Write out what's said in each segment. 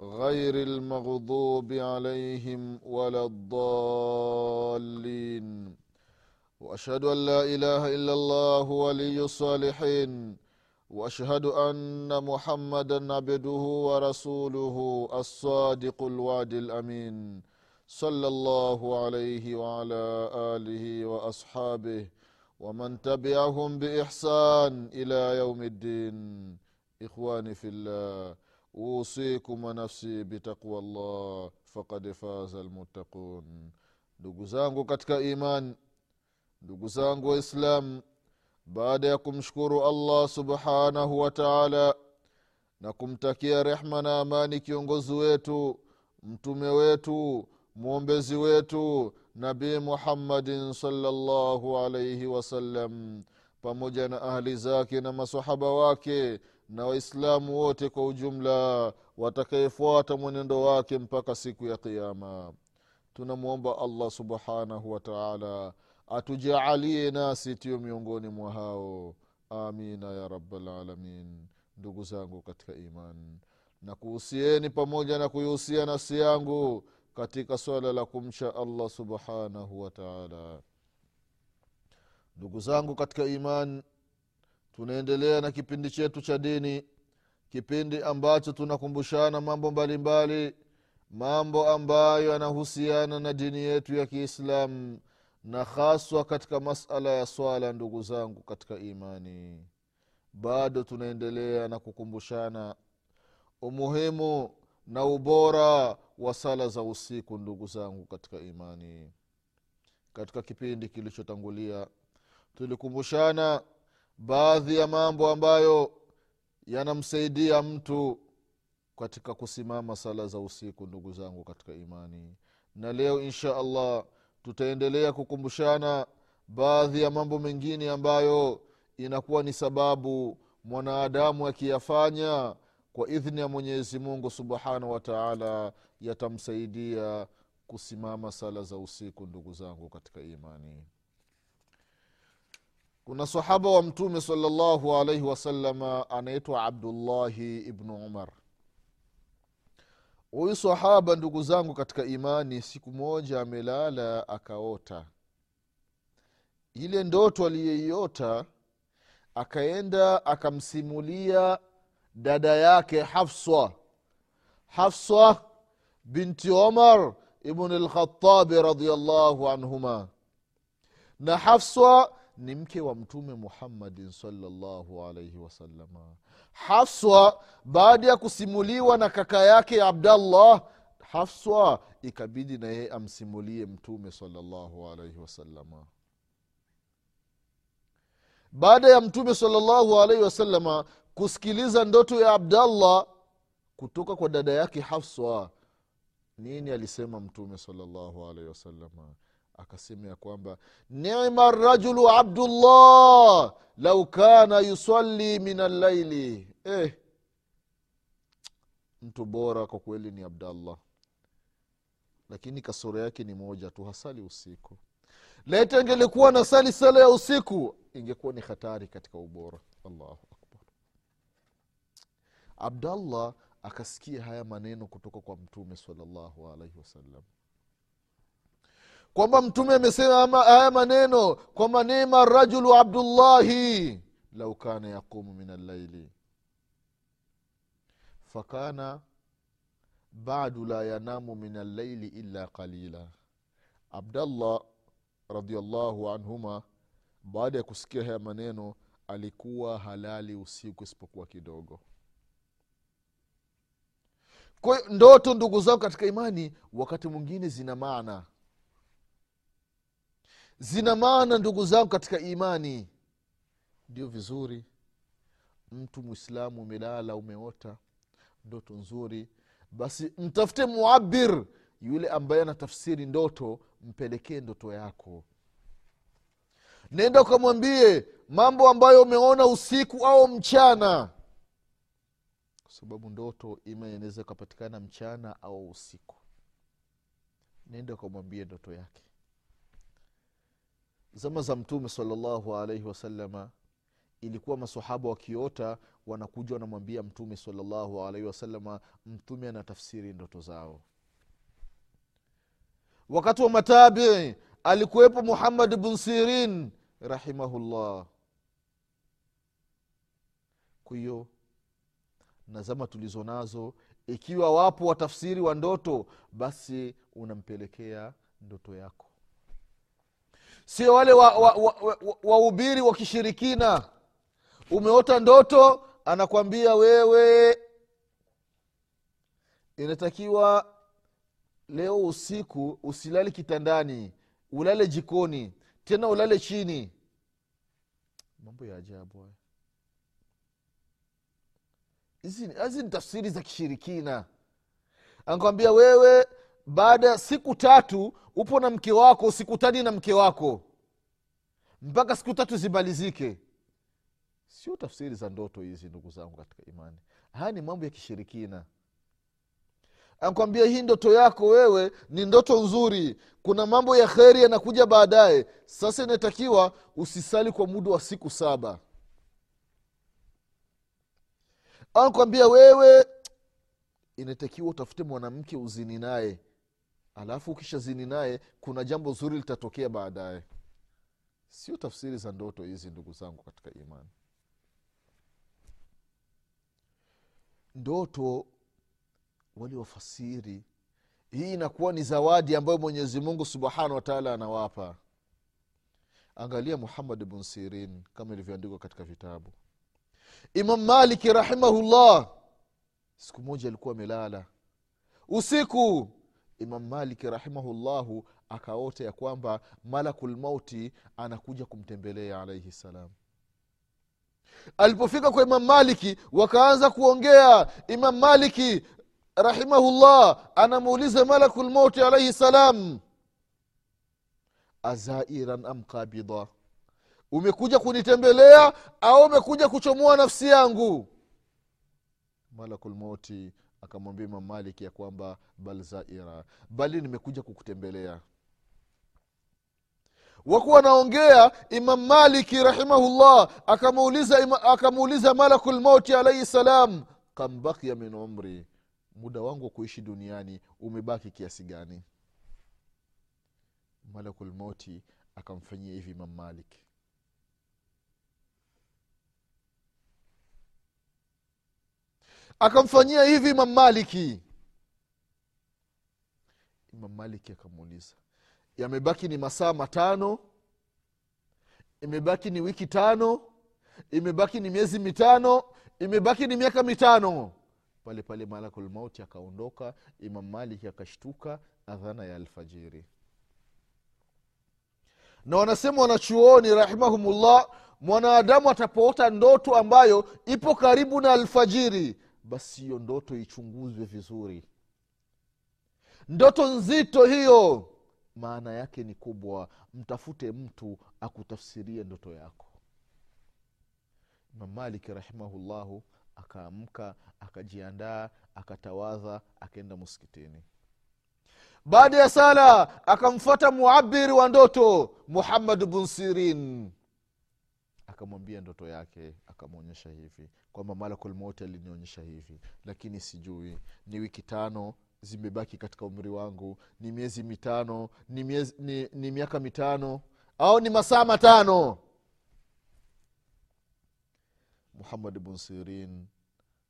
غير المغضوب عليهم ولا الضالين. وأشهد أن لا إله إلا الله ولي الصالحين. وأشهد أن محمدا عبده ورسوله الصادق الوعد الأمين. صلى الله عليه وعلى آله وأصحابه ومن تبعهم بإحسان إلى يوم الدين. إخواني في الله usikum wanafsi bitaqwa llah fakad faza lmuttaqun ndugu zangu katika iman ndugu zangu waislam baada ya kumshukuru allah subhanahu wa taala na kumtakia rehma na amani kiongozi wetu mtume wetu mwombezi wetu nabii muhammadin salllahu alaihi wasallam pamoja na ahli zake na masahaba wake na waislamu wote kwa ujumla watakayefuata mwenendo wake mpaka siku ya qiama tunamwomba allah subhanahu wa taala atujaalie nasi tiyo miongoni mwa hao. Amina ya rabalalamin ndugu zangu katika iman na kuhusieni pamoja na kuihusia nafsi yangu katika swala la kumcha allah subhanahu wa taala. Ndugu zangu katika iman tunaendelea na kipindi chetu cha dini kipindi ambacho tunakumbushana mambo mbalimbali mbali, mambo ambayo yanahusiana na dini yetu ya kiislamu na haswa katika masala ya swala ndugu zangu katika imani. Bado tunaendelea na kukumbushana umuhimu na ubora wa sala za usiku ndugu zangu katika imani. Katika kipindi kilichotangulia tulikumbushana baadhi ya mambo ambayo yanamsaidia mtu katika kusimama sala za usiku ndugu zangu katika imani. Na leo insha allah tutaendelea kukumbushana baadhi ya mambo mengine ambayo inakuwa ni sababu mwanadamu akiyafanya kwa idhni ya mwenyezi mungu subhanahu wa taala yatamsaidia kusimama sala za usiku ndugu zangu katika imani kuna sahaba wa mtume salllahu alaihi wasalama anaitwa abdullahi ibnu umar. Huyu sahaba ndugu zangu katika imani siku moja amelala akaota. Ile ndoto aliyeiota akaenda akamsimulia dada yake hafswa hafswa binti omar ibn lkhatabi radiallahu anhuma. Na hafswa ni mke wa mtume muhammadin salllahu alaihi wasalama hafswa baada ya kusimuliwa na kaka yake abdallah hafswa ikabidi na yeye amsimulie mtume salllahu alaihi wasalama baada ya mtume salllahu alaihi wasalama kusikiliza ndoto ya abdallah kutoka kwa dada yake hafswa nini alisema mtume salllahu alaihi wasalama akasema ya kwamba nima rajulu abdullah lau kana yusali min allaili eh, mtu bora kwa kweli ni abdallah. Lakini kasoro yake ni moja tu hasali usiku. Lete angelikuwa na sali sala ya usiku ingekuwa ni hatari katika ubora. Allahu akbar. Abdallah akasikia haya maneno kutoka kwa mtume salallahu alaihi wasallam kwamba mtume amesema haya maneno kwamba nema rajulu abdullahi lau kana yaqumu min allaili fakana badu la yanamu min allaili illa qalila. Abdallah radiallahu anhuma baada ya kusikia haya maneno alikuwa halali usiku isipokuwa kidogo. Kwa ndoto ndugu zangu katika imani wakati mwingine zina maana zina maana ndugu zangu katika imani. Ndio vizuri. Mtu mwislamu umelala umeota ndoto nzuri. Basi mtafute muabir yule ambaye anatafsiri ndoto mpelekee ndoto yako. Nenda ukamwambie mambo ambayo umeona usiku au mchana. Kwa sababu ndoto ima inaweza ikapatikana mchana au usiku. Nenda ukamwambie ndoto yake zama za mtume salallahu alaihi wasalama ilikuwa masahaba wakiota wanakuja wanamwambia mtume salllahu alaihi wasalama mtume anatafsiri ndoto zao. Wakati wa matabii alikuwepo muhammad bn sirin rahimahullah. Kwa hiyo na zama tulizo nazo ikiwa wapo watafsiri wa ndoto basi unampelekea ndoto yako sio wale wahubiri wa, wa, wa, wa, wa kishirikina. Umeota ndoto anakwambia wewe inatakiwa leo usiku usilale kitandani ulale jikoni tena ulale chini. Mambo ya ajabu haya hizi ni tafsiri za kishirikina. Anakwambia wewe baada ya siku tatu upo na mke wako usikutani na mke wako. Mpaka siku tatu zimalizike. Sio tafsiri za ndoto hizi ndugu zangu katika imani. Haya ni mambo ya kishirikina. Anakwambia hii ndoto yako wewe ni ndoto nzuri. Kuna mambo ya kheri yanakuja baadaye. Sasa inatakiwa usisali kwa muda wa siku saba. Anakwambia wewe inatakiwa utafute mwanamke uzini naye alafu ukisha zini naye kuna jambo zuri litatokea baadaye. Sio tafsiri za ndoto hizi ndugu zangu katika imani. Ndoto waliofasiri hii inakuwa ni zawadi ambayo mwenyezi mungu subhanahu wataala anawapa. Angalia muhammad bn sirin kama ilivyoandikwa katika vitabu. Imam maliki rahimahullah siku moja alikuwa amelala. Usiku imam maliki rahimahullahu akaota ya kwamba malakulmauti anakuja kumtembelea alaihi salam. Alipofika kwa imam maliki wakaanza kuongea. Imam maliki rahimahullah anamuuliza malakulmauti alaihi salam azairan am qabida? Umekuja kunitembelea au umekuja kuchomoa nafsi yangu? Malakulmauti akamwambia imam maliki ya kwamba bal zaira. Bali nimekuja kukutembelea. Wakuwa wanaongea imam maliki rahimahullah akamuuliza akamuuliza malakulmauti alaihi salam kam bakia min umri? Muda wangu wa kuishi duniani umebaki kiasi gani? Malakulmauti akamfanyia hivi imam maliki akamfanyia hivi imam maliki. Imam maliki akamuuliza yamebaki ni masaa matano? Imebaki ni wiki tano? Imebaki ni miezi mitano? Imebaki ni miaka mitano? Pale pale malakulmauti akaondoka imam maliki akashtuka adhana ya alfajiri. Na wanasema wanachuoni rahimahumullah mwanadamu atapoota ndoto ambayo ipo karibu na alfajiri basi hiyo ndoto ichunguzwe vizuri. Ndoto nzito hiyo. Maana yake ni kubwa. Mtafute mtu akutafsirie ndoto yako. Imam maliki rahimahullahu akaamka akajiandaa akatawadha akaenda muskitini baada ya sala akamfuata muabiri wa ndoto muhammad bn sirin akamwambia ndoto yake akamwonyesha hivi kwamba malakulmauti alinionyesha hivi lakini sijui ni wiki tano zimebaki katika umri wangu ni miezi mitano ni, miezi, ni, ni miaka mitano au ni masaa matano. Muhamad bn sirin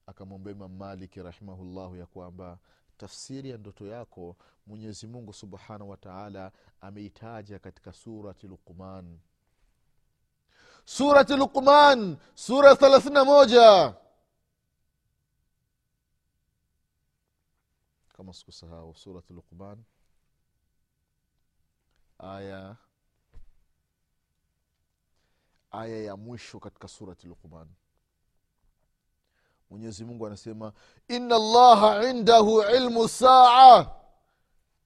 akamwambia imam maliki rahimahullahu ya kwamba tafsiri ya ndoto yako mwenyezi mungu subhanahu wataala ameitaja katika surati luqman surati luqman sura thelathini na moja. Kama sikusahau surati luqman aya aya ya mwisho katika surati luqman. Mwenyezi mungu anasema ina llaha indahu ilmu saa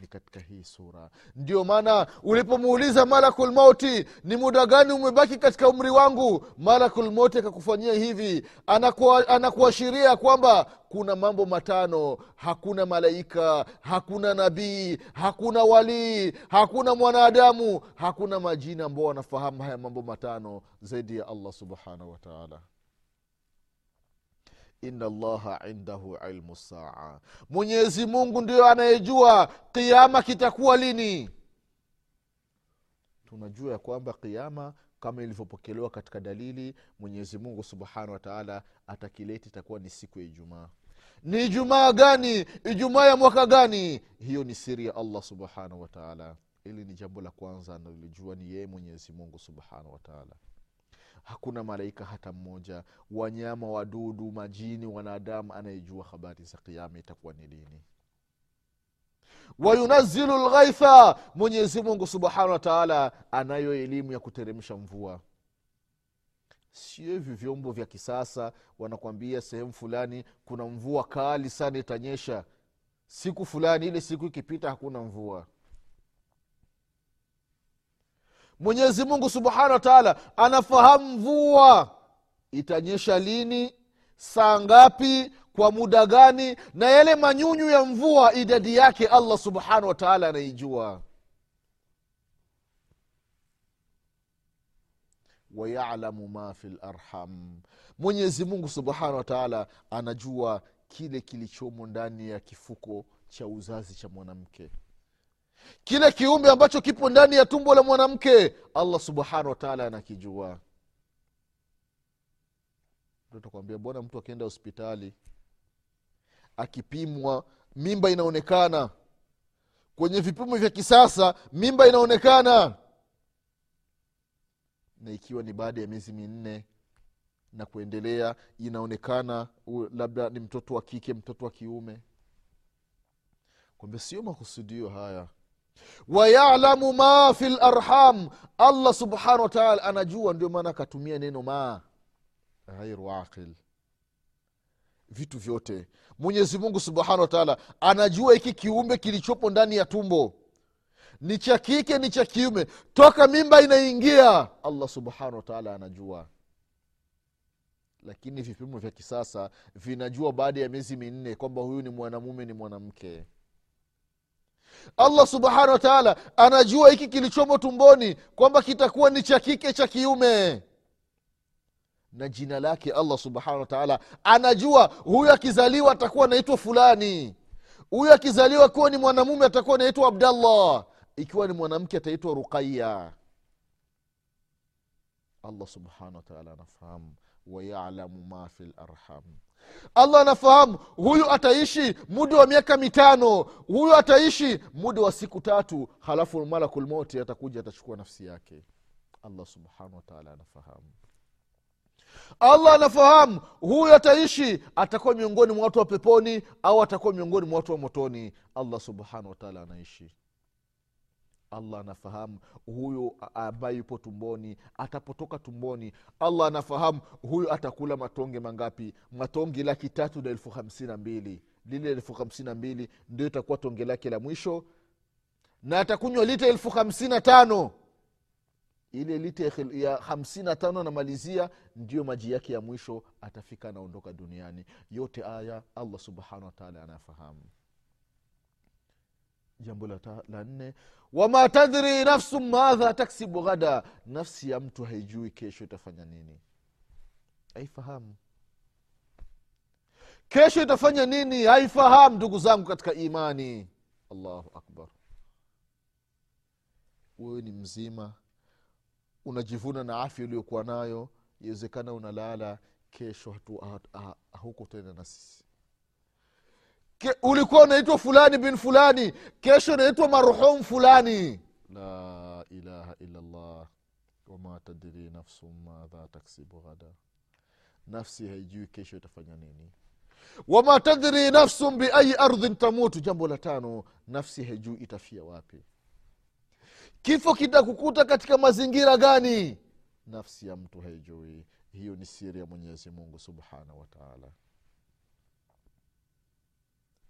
ni katika hii sura. Ndio maana ulipomuuliza malakulmauti ni muda gani umebaki katika umri wangu? Malakulmauti akakufanyia hivi. Anakuwa- anakuashiria kwamba kuna mambo matano. Hakuna malaika hakuna nabii hakuna walii hakuna mwanadamu hakuna majini ambao wanafahamu haya mambo matano zaidi ya allah subhanahu wataala ina llaha indahu ilmu saa. Mwenyezi mungu ndio anayejua kiama kitakuwa lini. Tunajua ya kwamba kiama kama ilivyopokelewa katika dalili mwenyezi mungu subhanahu wataala atakileti itakuwa ni siku ya ijumaa. Ni ijumaa gani? Ijumaa ya mwaka gani? Hiyo ni siri ya allah subhanahu wataala ili ni jambo la kwanza analolijua ni yeye mwenyezi mungu subhanahu wataala hakuna malaika hata mmoja. Wanyama wadudu majini wanadamu anayejua habari za kiama itakuwa ni lini wayunazilu lghaitha mwenyezi mungu subhanahu wa anayo elimu ya kuteremsha mvua. Sio hivi vyombo vya kisasa wanakwambia sehemu fulani kuna mvua kali sana itanyesha. Siku fulani ile siku ikipita hakuna mvua mwenyezi mungu subhanahu wa taala anafahamu mvua. Itanyesha lini? Saa ngapi? Kwa muda gani? Na yale manyunyu ya mvua idadi yake allah subhanahu wa taala anaijua. Wayalamu ma fi larham mwenyezi mungu subhanahu wa taala anajua kile kilichomo ndani ya kifuko cha uzazi cha mwanamke kile kiumbe ambacho kipo ndani ya tumbo la mwanamke allah subhanahu wataala anakijua. Takwambia bwana mtu akienda hospitali akipimwa mimba inaonekana. Kwenye vipimo vya kisasa mimba inaonekana. Na ikiwa ni baada ya miezi minne na kuendelea inaonekana labda ni mtoto wa kike mtoto wa kiume. Kwambia sio makusudio haya wayalamu ma fi larham allah subhanahu wataala anajua ndio maana akatumia neno ma. Ghairu aqil. Vitu vyote. Mwenyezi mungu subhanahu wataala anajua hiki kiumbe kilichopo ndani ya tumbo. Ni cha kike ni cha kiume. Toka mimba inaingia. Allah subhanahu wataala anajua. Lakini vipimo vya kisasa vinajua baada ya miezi minne kwamba huyu ni mwanamume ni mwanamke allah subhanahu wa taala anajua hiki kilichomo tumboni kwamba kitakuwa ni cha kike cha kiume. Na jina lake allah subhanahu wa taala anajua huyu akizaliwa atakuwa anaitwa fulani. Huyu akizaliwa kuwa ni mwanamume atakuwa anaitwa abdallah. Ikiwa ni mwanamke ataitwa ruqaya allah subhanahu wa taala anafahamu wayalamu ma fi larham allah anafahamu huyu ataishi muda wa miaka mitano huyu ataishi muda wa siku tatu halafu malakulmoti atakuja atachukua nafsi yake. Allah subhanahu wataala anafahamu. Allah anafahamu huyu ataishi atakuwa miongoni mwa watu wa peponi au atakuwa miongoni mwa watu wa motoni. Allah subhanahu wataala anaishi allah anafahamu. Huyu ambaye yupo tumboni atapotoka tumboni allah anafahamu. Huyu atakula matonge mangapi? Matonge laki tatu na elfu hamsini na mbili. Lile elfu hamsini na mbili ndio itakuwa tonge lake la mwisho. Na atakunywa lita elfu hamsini na tano. Ile lita ya hamsini na tano anamalizia ndiyo maji yake ya mwisho atafika anaondoka duniani. Yote aya allah subhanahu wataala anafahamu jambo la, la nne wama tadri nafsu madha taksibu ghada nafsi ya mtu haijui kesho itafanya nini. Haifahamu. Kesho itafanya nini? Haifahamu ndugu zangu katika imani. Allahu akbar. Wewe ni mzima unajivuna na afya uliokuwa nayo iwezekana unalala kesho ha- tena na sisi Ke, ulikuwa unaitwa fulani bin fulani kesho unaitwa marhum fulani. La ilaha illallah wama tadri nafsu madha taksibu ghada. Nafsi haijui kesho itafanya nini. Wama tadri nafsun biayi ardhin tamutu jambo la tano nafsi haijui itafia wapi. Kifo kitakukuta katika mazingira gani? Nafsi ya mtu haijui. Hiyo ni siri ya mwenyezi mungu subhanahu wataala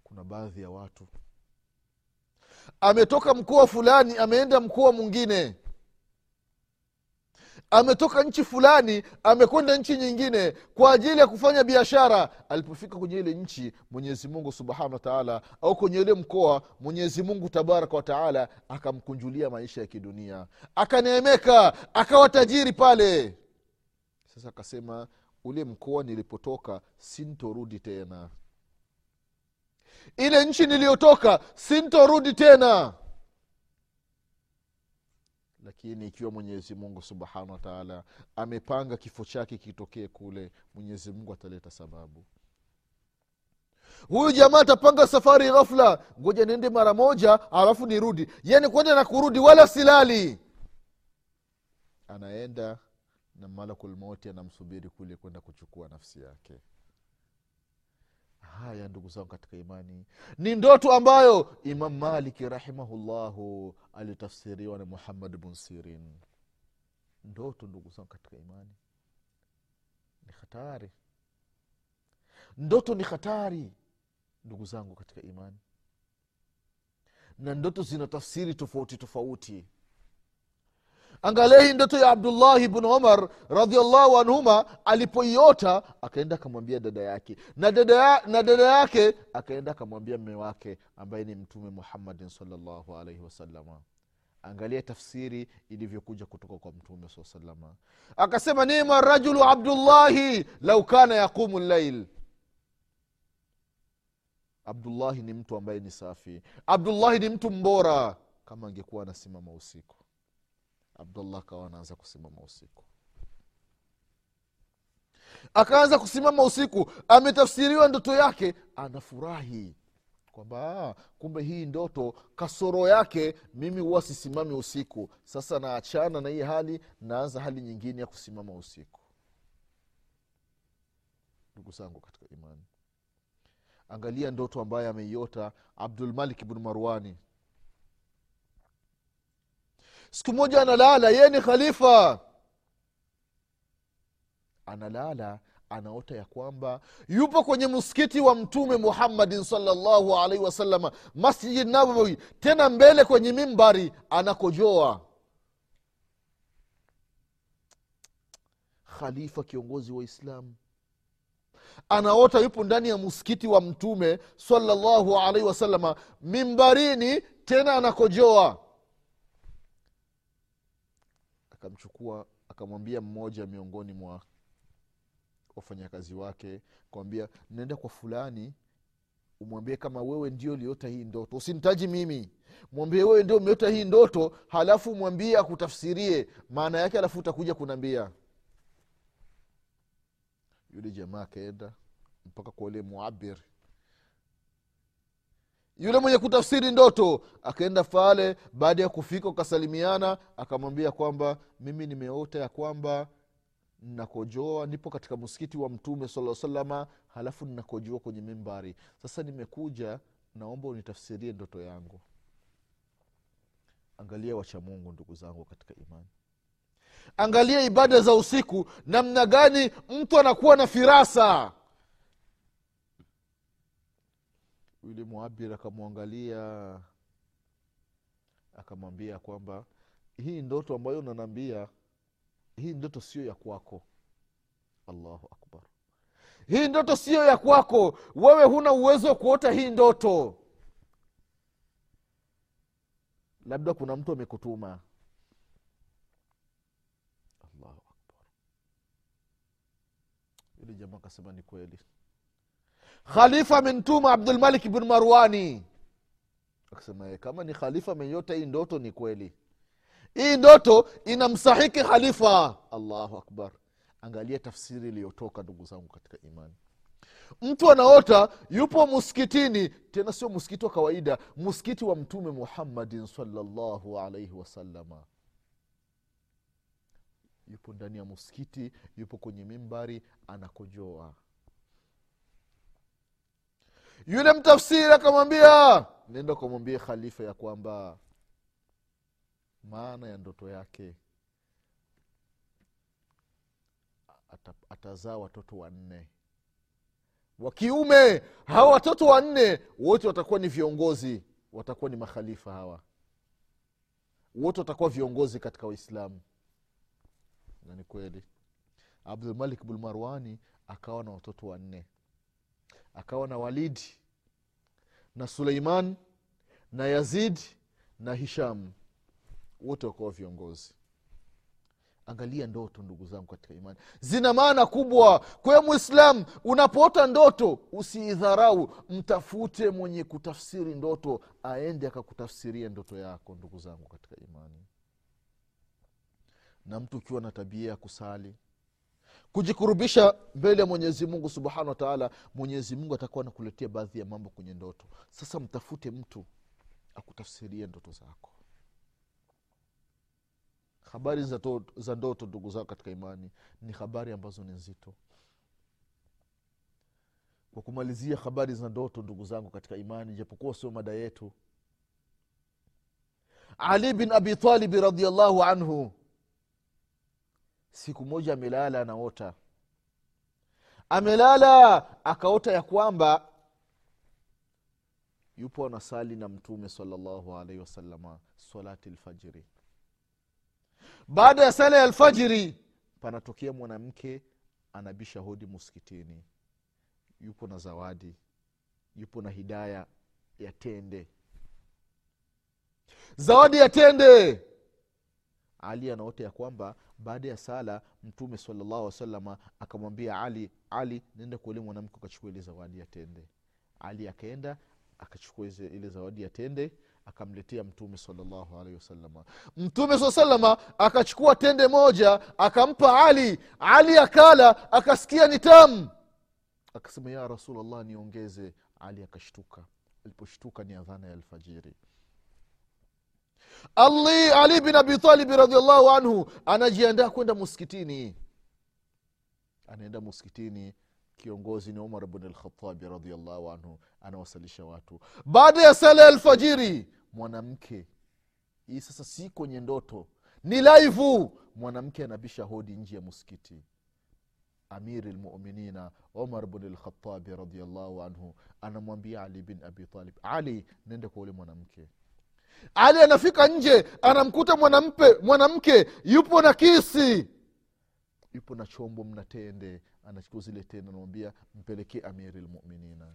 kuna baadhi ya watu. Ametoka mkoa fulani ameenda mkoa mwingine. Ametoka nchi fulani amekwenda nchi nyingine kwa ajili ya kufanya biashara. Alipofika kwenye ile nchi mwenyezi mungu subhanahu wataala au kwenye ile mkoa mwenyezi mungu tabaraka wataala akamkunjulia maisha ya kidunia. Akaneemeka akawa tajiri pale. Sasa akasema ule mkoa nilipotoka sintorudi tena ile nchi niliyotoka sintorudi tena. Lakini ikiwa mwenyezi mungu subhanahu wataala amepanga kifo chake kitokee kule mwenyezi mungu ataleta sababu. Huyu jamaa atapanga safari ghafla. Ngoja niende mara moja alafu nirudi. Yani kwenda na kurudi wala silali. Anaenda na malakulmauti anamsubiri kule kwenda kuchukua nafsi yake haya ndugu zangu katika imani ni ndoto ambayo imam maliki rahimahullahu alitafsiriwa na muhammad bn sirin. Ndoto ndugu zangu katika imani ni hatari. Ndoto ni hatari ndugu zangu katika imani. Na ndoto zina tafsiri tofauti tofauti angalia hii ndoto ya abdullahi bnu umar radiallahu anhuma alipoiota akaenda akamwambia dada yake. Na dada, na dada yake akaenda akamwambia mme wake ambaye ni mtume muhammadin salllahu alaihi wasalama angalia tafsiri ilivyokuja kutoka kwa mtume saa salama akasema nima rajulu abdullahi lau kana yaqumu llail abdullahi ni mtu ambaye ni safi. Abdullahi ni mtu mbora kama angekuwa anasimama usiku abdullah akawa anaanza kusimama usiku. Akaanza kusimama usiku ametafsiriwa ndoto yake anafurahi. Kwamba kumbe hii ndoto kasoro yake mimi huwa sisimami usiku. Sasa naachana na hii hali naanza hali nyingine ya kusimama usiku. Ndugu zangu katika imani angalia ndoto ambayo ameiota abdulmalik bnu marwani siku moja analala yeye ni khalifa. Analala anaota ya kwamba yupo kwenye msikiti wa mtume muhammadin salllahu alaihi wasalama masjidi nabawi tena mbele kwenye mimbari anakojoa. Khalifa kiongozi wa islamu anaota yupo ndani ya msikiti wa mtume salllahu alaihi wasalama mimbarini tena anakojoa akamchukua akamwambia mmoja miongoni mwa wafanyakazi wake kawambia naenda kwa fulani umwambie kama wewe ndio uliota hii ndoto. Usintaji mimi. Mwambie wewe ndio umeota hii ndoto halafu mwambie akutafsirie. Maana yake halafu utakuja kunaambia yule jamaa akaenda mpaka kwa ule muabir yule mwenye kutafsiri ndoto akaenda pale baada ya kufika ukasalimiana akamwambia kwamba mimi nimeota ya kwamba nakojoa nipo katika msikiti wa mtume sala salama halafu ninakojoa kwenye mimbari. Sasa nimekuja naomba unitafsirie ndoto yangu. Angalia wachamungu ndugu zangu katika imani. Angalia ibada za usiku namna gani mtu anakuwa na firasa yule muabir akamwangalia akamwambia kwamba hii ndoto ambayo unanambia hii ndoto sio ya kwako. Allahu akbar. Hii ndoto siyo ya kwako. Wewe huna uwezo wa kuota hii ndoto. Labda kuna mtu amekutuma. Allahu akbar. Yule jamaa akasema ni kweli khalifa amemtuma abdulmalik bn marwani. Akasema kama ni khalifa ameota hii ndoto ni kweli. Hii ndoto inamsahiki khalifa. Allahu akbar. Angalia tafsiri iliyotoka ndugu zangu katika imani. Mtu anaota yupo msikitini tena sio msikiti wa kawaida msikiti wa mtume muhammadin salllahu alaihi wasalama yupo ndani ya msikiti yupo kwenye mimbari anakojoa yule mtafsiri akamwambia nenda ukamwambie khalifa ya kwamba maana ya ndoto yake atazaa watoto wanne. Wa kiume hawa watoto wanne wote watakuwa ni viongozi watakuwa ni makhalifa hawa. Wote watakuwa viongozi katika waislamu. Na ni kweli. Abdulmalik bulmarwani akawa na watoto wanne akawa na walidi na suleiman na yazid na hisham. Wote wakawa viongozi. Angalia ndoto ndugu zangu katika imani. Zina maana kubwa. Kwee mwislam unapoota ndoto usiidharau. Mtafute mwenye kutafsiri ndoto aende akakutafsiria ndoto yako ndugu zangu katika imani. Na mtu ukiwa na tabia ya kusali kujikurubisha mbele ya mwenyezi mungu subhanahu wataala mwenyezi mungu atakuwa anakuletea baadhi ya mambo kwenye ndoto. Sasa mtafute mtu akutafsirie ndoto zako. Habari za, to, za ndoto ndugu zao katika imani ni habari ambazo ni nzito. Kwa kumalizia habari za ndoto ndugu zangu katika imani japokuwa sio mada yetu. Ali bin abi talibi radiallahu anhu siku moja amelala anaota. Amelala akaota ya kwamba yupo anasali na mtume salallahu alaihi wasalama salati lfajiri baada ya sala ya alfajiri panatokea mwanamke anabisha hodi muskitini yupo na zawadi yupo na hidaya ya tende. Zawadi ya tende ali anaota ya kwamba baada ya sala mtume salllahu alih akamwambia ali ali nenda kwa mwanamke ukachukua ile zawadi ya tende. Ali akaenda akachukua ile zawadi ya tende akamletea mtume salllahu alaihi wasalama mtume saa salama akachukua tende moja akampa ali. Ali akala akasikia ni tamu. Akasema ya rasulllah niongeze. Ali akashtuka. Aliposhtuka ni adhana ya alfajiri ali ali bin abitalibi radiallahu anhu anajiandaa kwenda muskitini. Anaenda muskitini kiongozi ni umar bn lkhatabi radiallahu anhu anawasalisha watu. Baada ya sala ya alfajiri mwanamke hii sasa si kwenye ndoto ni laivu mwanamke anabisha hodi nje ya muskiti. Amiri lmuminina umar bn lkhatabi radiallahu anhu anamwambia ali bin abitalib ali nende kwa ule mwanamke ali anafika nje anamkuta mwanampe mwanamke yupo na kisi. Yupo na chombo mnatende anachukua zile tende anamwambia mpelekee amiri lmuminina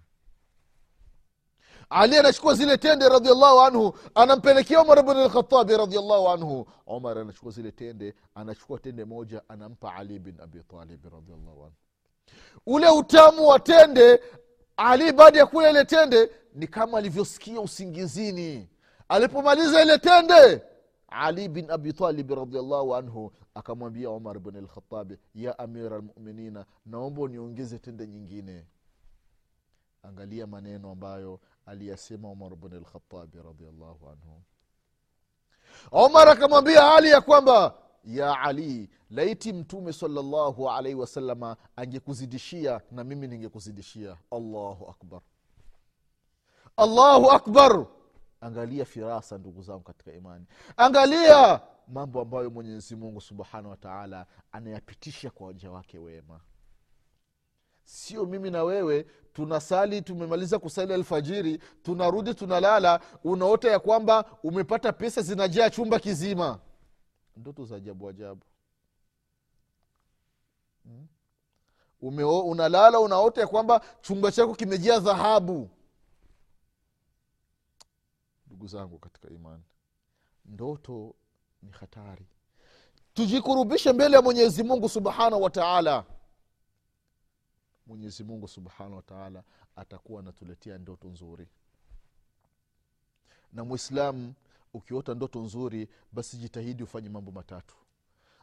ali anachukua zile tende radiallahu anhu anampelekea umar bn lkhatabi radiallahu anhu. Umar anachukua zile tende anachukua tende moja anampa ali bin abitalibi radiallahu anhu. Ule utamu wa tende ali baada ya kula ile tende ni kama alivyosikia usingizini alipomaliza ile tende ali bin abi talibi radiallahu anhu akamwambia umar bn lkhatabi ya amira lmuminina naomba uniongeze tende nyingine. Angalia maneno ambayo aliyasema umar bn lkhatabi radiallahu anhu. Umar akamwambia ali ya kwamba ya ali laiti mtume salllahu alaihi wasalama angekuzidishia na mimi ningekuzidishia. Allahu akbar. Allahu akbar angalia firasa ndugu zangu katika imani. Angalia mambo ambayo mwenyezi mungu subhanahu wataala anayapitisha kwa waja wake wema. Sio mimi na wewe tunasali tumemaliza kusali alfajiri tunarudi tunalala unaota ya kwamba umepata pesa zinajaa chumba kizima. Ndoto za ajabu ajabu. Hmm? Unalala unaota ya kwamba chumba chako kimejaa dhahabu ndugu zangu katika imani. Ndoto ni hatari. Tujikurubishe mbele ya mwenyezi mungu subhanahu wa taala. Mwenyezi mungu subhanahu wataala atakuwa anatuletea ndoto nzuri. Na mwislamu ukiota ndoto nzuri basi jitahidi ufanye mambo matatu.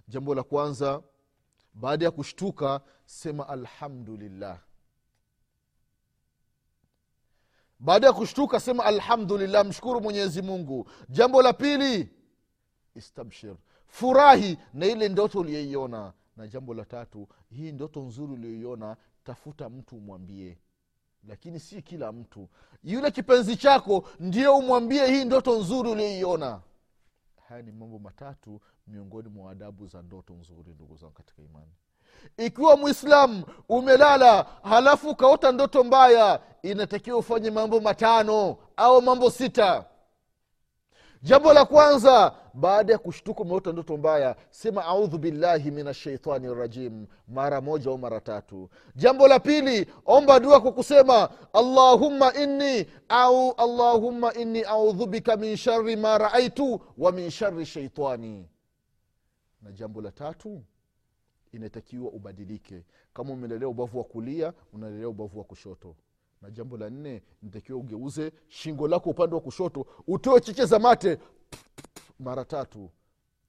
Jambo la kwanza baada ya kushtuka sema alhamdulillah baada ya kushtuka sema alhamdulillah mshukuru mwenyezi mungu. Jambo la pili istabshir. Furahi na ile ndoto uliyoiona. Na jambo la tatu hii ndoto nzuri uliyoiona tafuta mtu umwambie. Lakini si kila mtu. Yule kipenzi chako ndio umwambie hii ndoto nzuri uliyoiona. Haya ni mambo matatu miongoni mwa adabu za ndoto nzuri ndugu zangu katika imani ikiwa mwislamu umelala halafu ukaota ndoto mbaya inatakiwa ufanye mambo matano au mambo sita. Jambo la kwanza baada ya kushtuka umeota ndoto mbaya sema audhu billahi min ashaitani rajim mara moja au mara tatu. Jambo la pili omba dua kwa kusema allahumma inni au allahumma inni audhu bika min shari ma raaitu wa min shari shaitani. Na jambo la tatu inatakiwa ubadilike. Kama umelelea ubavu wa kulia unalelea ubavu wa kushoto. Na jambo la nne nitakiwa ugeuze shingo lako upande wa kushoto utoe cheche za mate mara tatu.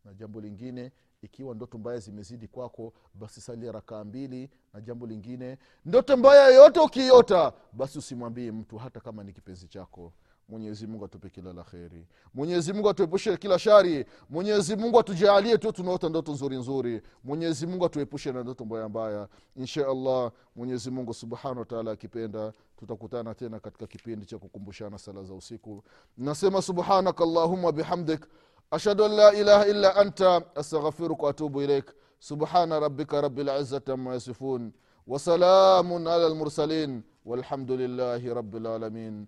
Na jambo lingine ikiwa ndoto mbaya zimezidi kwako basi salia rakaa mbili. Na jambo lingine ndoto mbaya yoyote ukiiota basi usimwambie mtu hata kama ni kipenzi chako mwenyezi mungu atupe kila la kheri. Mwenyezi mungu atuepushe kila shari. Mwenyezi mungu atujaalie tu tunaota ndoto nzuri nzuri. Mwenyezi mungu atuepushe na ndoto mbaya mbaya. Insha allah mwenyezi mungu subhanahu wataala akipenda tutakutana tena katika kipindi cha kukumbushana sala za usiku. Nasema subhanaka allahuma bihamdik. Ashhadu an la ilaha illa anta astaghfiruka waatubu ilaik. Subhana rabika rabi ama yasifun. Wasalamun ala lmursalin walhamdu lillahi rabi lalamin